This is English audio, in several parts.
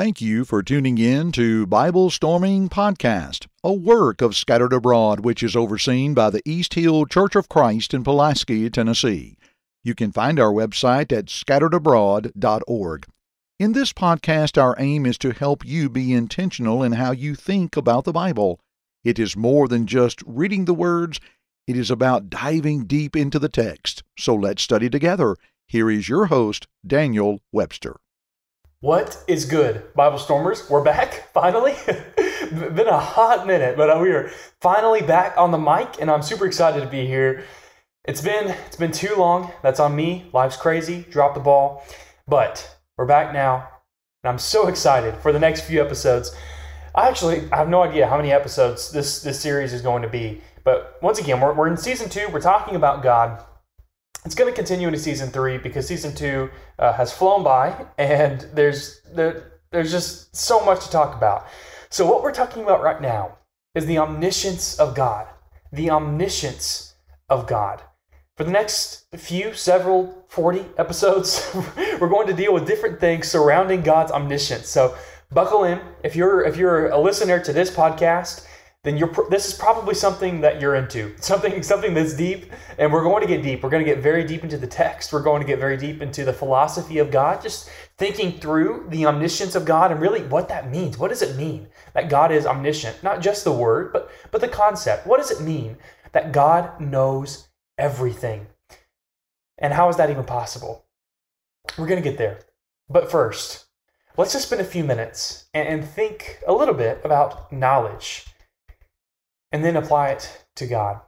Thank you for tuning in to Bible Storming Podcast, a work of Scattered Abroad which is overseen by the East Hill Church of Christ in Pulaski, Tennessee. You can find our website at scatteredabroad.org. In this podcast, our aim is to help you be intentional in how you think about the Bible. It is more than just reading the words, it is about diving deep into the text. So let's study together. Here is your host, Daniel Webster. What is good, Bible Stormers? We're back finally. Been a hot minute, but uh, we are finally back on the mic, and I'm super excited to be here. It's been it's been too long. That's on me. Life's crazy. Drop the ball, but we're back now, and I'm so excited for the next few episodes. I actually I have no idea how many episodes this this series is going to be, but once again, we're, we're in season two. We're talking about God it's going to continue into season three because season two uh, has flown by and there's there, there's just so much to talk about. So what we're talking about right now is the omniscience of God. The omniscience of God. For the next few, several, 40 episodes, we're going to deal with different things surrounding God's omniscience. So buckle in. If you're if you're a listener to this podcast, then you're this is probably something that you're into. Something something that's deep and we're going to get deep. We're going to get very deep into the text. We're going to get very deep into the philosophy of god just thinking through the omniscience of god and really what that means. What does it mean that god is omniscient? Not just the word but but the concept. What does it mean that god knows everything? And how is that even possible? We're going to get there. But first let's just spend a few minutes and think a little bit about knowledge and then apply it to God.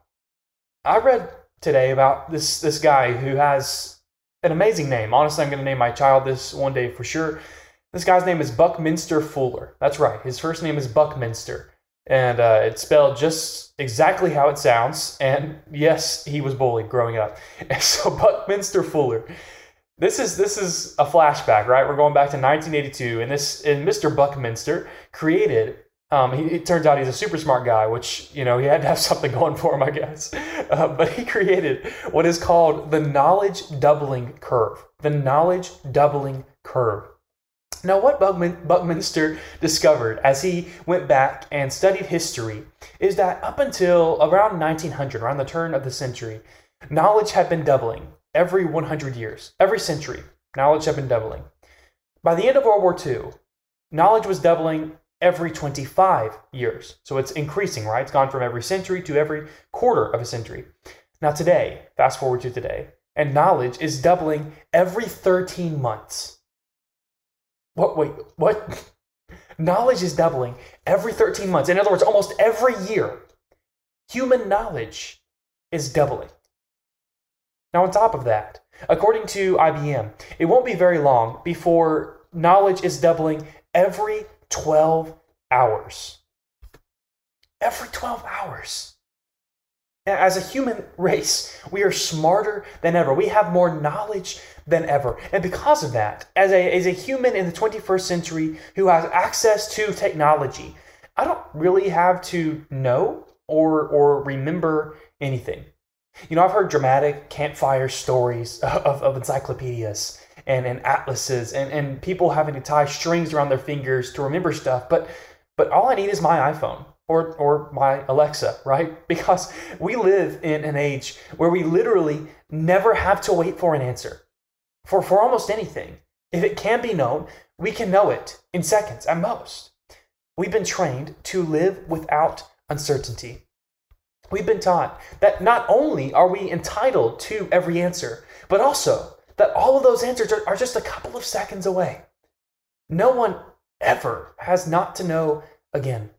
I read today about this this guy who has an amazing name. Honestly, I'm going to name my child this one day for sure. This guy's name is Buckminster Fuller. That's right. His first name is Buckminster. And uh, it's spelled just exactly how it sounds. And yes, he was bullied growing up. And so Buckminster Fuller. This is this is a flashback, right? We're going back to 1982, and this and Mr. Buckminster created um, he, it turns out he's a super smart guy, which, you know, he had to have something going for him, I guess. Uh, but he created what is called the knowledge doubling curve. The knowledge doubling curve. Now, what Buckminster discovered as he went back and studied history is that up until around 1900, around the turn of the century, knowledge had been doubling every 100 years, every century. Knowledge had been doubling. By the end of World War II, knowledge was doubling every 25 years. So it's increasing, right? It's gone from every century to every quarter of a century. Now, today, fast forward to today, and knowledge is doubling every 13 months. What? Wait, what? knowledge is doubling every 13 months. In other words, almost every year, human knowledge is doubling. Now, on top of that, according to IBM, it won't be very long before knowledge is doubling every 12 hours. Every 12 hours. As a human race, we are smarter than ever. We have more knowledge than ever. And because of that, as a, as a human in the 21st century who has access to technology, I don't really have to know or, or remember anything. You know, I've heard dramatic campfire stories of, of encyclopedias and, and atlases and, and people having to tie strings around their fingers to remember stuff. But but all I need is my iPhone or or my Alexa, right? Because we live in an age where we literally never have to wait for an answer. For for almost anything. If it can be known, we can know it in seconds at most. We've been trained to live without uncertainty. We've been taught that not only are we entitled to every answer, but also that all of those answers are, are just a couple of seconds away. No one ever has not to know again.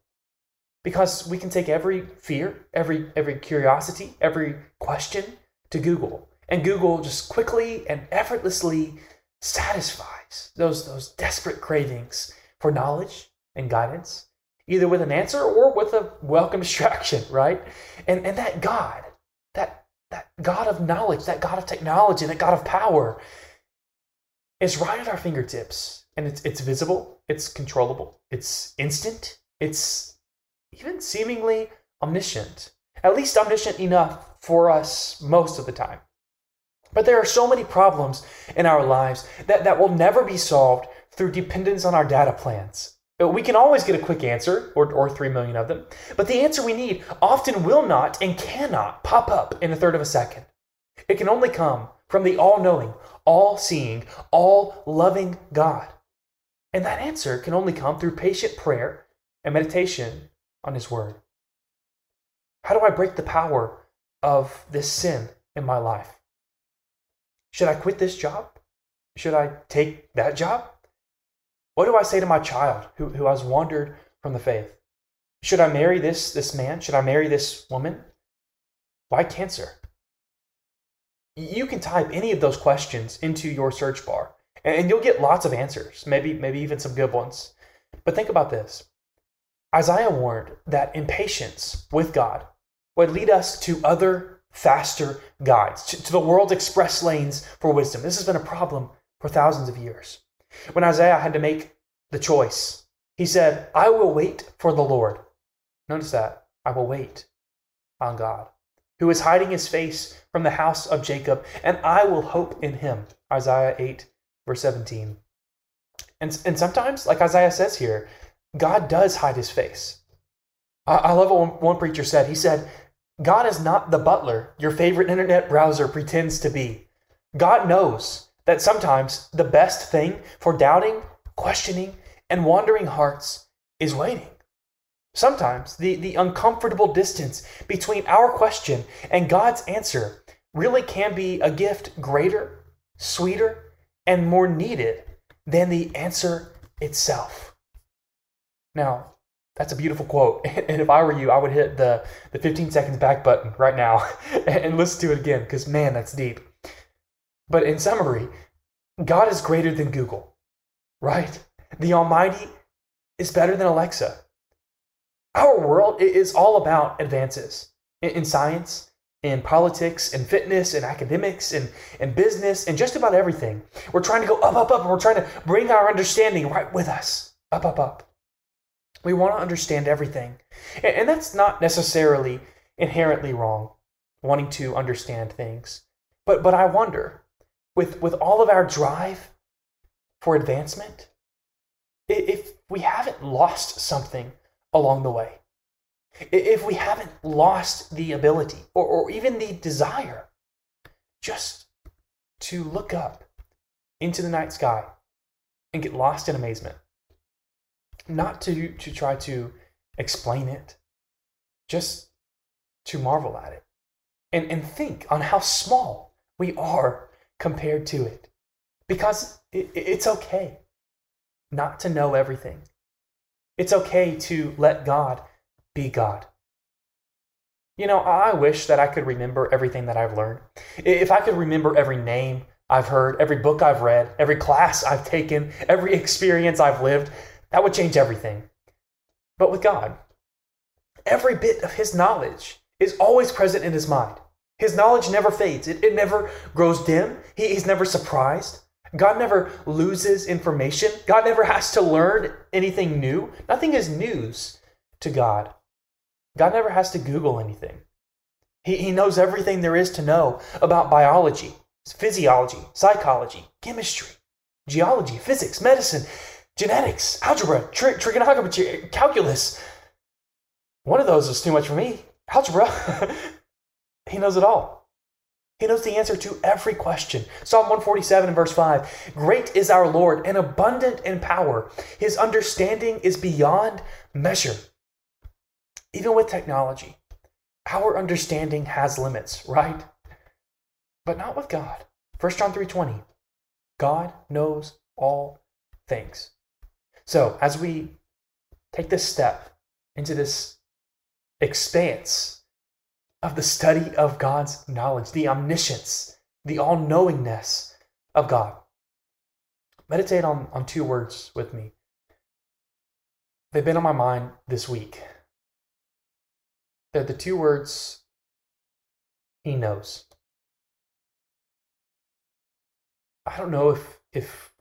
Because we can take every fear, every every curiosity, every question to Google. And Google just quickly and effortlessly satisfies those, those desperate cravings for knowledge and guidance, either with an answer or with a welcome distraction, right? And, and that God, that God of knowledge, that God of technology, that God of power is right at our fingertips. And it's, it's visible, it's controllable, it's instant, it's even seemingly omniscient. At least omniscient enough for us most of the time. But there are so many problems in our lives that, that will never be solved through dependence on our data plans. Uh, we can always get a quick answer, or, or 3 million of them, but the answer we need often will not and cannot pop up in a third of a second. It can only come from the all knowing, all seeing, all loving God. And that answer can only come through patient prayer and meditation on His Word. How do I break the power of this sin in my life? Should I quit this job? Should I take that job? What do I say to my child who, who has wandered from the faith? Should I marry this, this man? Should I marry this woman? Why cancer? You can type any of those questions into your search bar and you'll get lots of answers, maybe, maybe even some good ones. But think about this Isaiah warned that impatience with God would lead us to other, faster guides, to, to the world's express lanes for wisdom. This has been a problem for thousands of years. When Isaiah had to make the choice, he said, I will wait for the Lord. Notice that. I will wait on God, who is hiding his face from the house of Jacob, and I will hope in him. Isaiah 8, verse 17. And, and sometimes, like Isaiah says here, God does hide his face. I, I love what one, one preacher said. He said, God is not the butler your favorite internet browser pretends to be. God knows that sometimes the best thing for doubting, questioning, and wandering hearts is waiting. Sometimes the, the uncomfortable distance between our question and God's answer really can be a gift greater, sweeter, and more needed than the answer itself. Now, that's a beautiful quote. And if I were you, I would hit the, the 15 seconds back button right now and listen to it again because, man, that's deep. But in summary, God is greater than Google, right? The Almighty is better than Alexa. Our world is all about advances in science, in politics, in fitness, in academics, in, in business, and just about everything. We're trying to go up, up, up, and we're trying to bring our understanding right with us. Up, up, up. We want to understand everything. And that's not necessarily inherently wrong, wanting to understand things. But, but I wonder with, with all of our drive for advancement, if we haven't lost something along the way, if we haven't lost the ability or, or even the desire just to look up into the night sky and get lost in amazement, not to, to try to explain it, just to marvel at it and, and think on how small we are compared to it. Because it's okay not to know everything. It's okay to let God be God. You know, I wish that I could remember everything that I've learned. If I could remember every name I've heard, every book I've read, every class I've taken, every experience I've lived, that would change everything. But with God, every bit of His knowledge is always present in His mind. His knowledge never fades, it, it never grows dim. He, he's never surprised. God never loses information. God never has to learn anything new. Nothing is news to God. God never has to Google anything. He, he knows everything there is to know about biology, physiology, psychology, chemistry, geology, physics, medicine, genetics, algebra, tri- trigonometry, calculus. One of those is too much for me. Algebra. He knows it all. He knows the answer to every question. Psalm 147 verse 5 Great is our Lord and abundant in power. His understanding is beyond measure. Even with technology, our understanding has limits, right? But not with God. 1 John 3:20 God knows all things. So, as we take this step into this expanse of the study of God's knowledge, the omniscience, the all knowingness of God. Meditate on, on two words with me. They've been on my mind this week. They're the two words He knows. I don't know if, if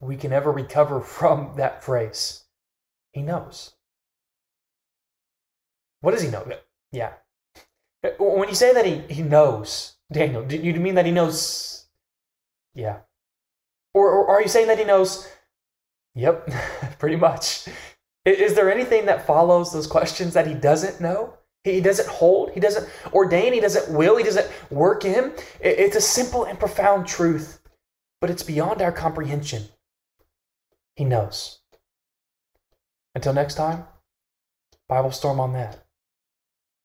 we can ever recover from that phrase. He knows. What does He know? Yeah, when you say that he, he knows, Daniel, do you mean that he knows? Yeah. Or, or are you saying that he knows Yep, pretty much. Is there anything that follows those questions that he doesn't know? He doesn't hold, he doesn't ordain, he doesn't will, he doesn't work in. It's a simple and profound truth, but it's beyond our comprehension. He knows. Until next time, Bible Storm on that.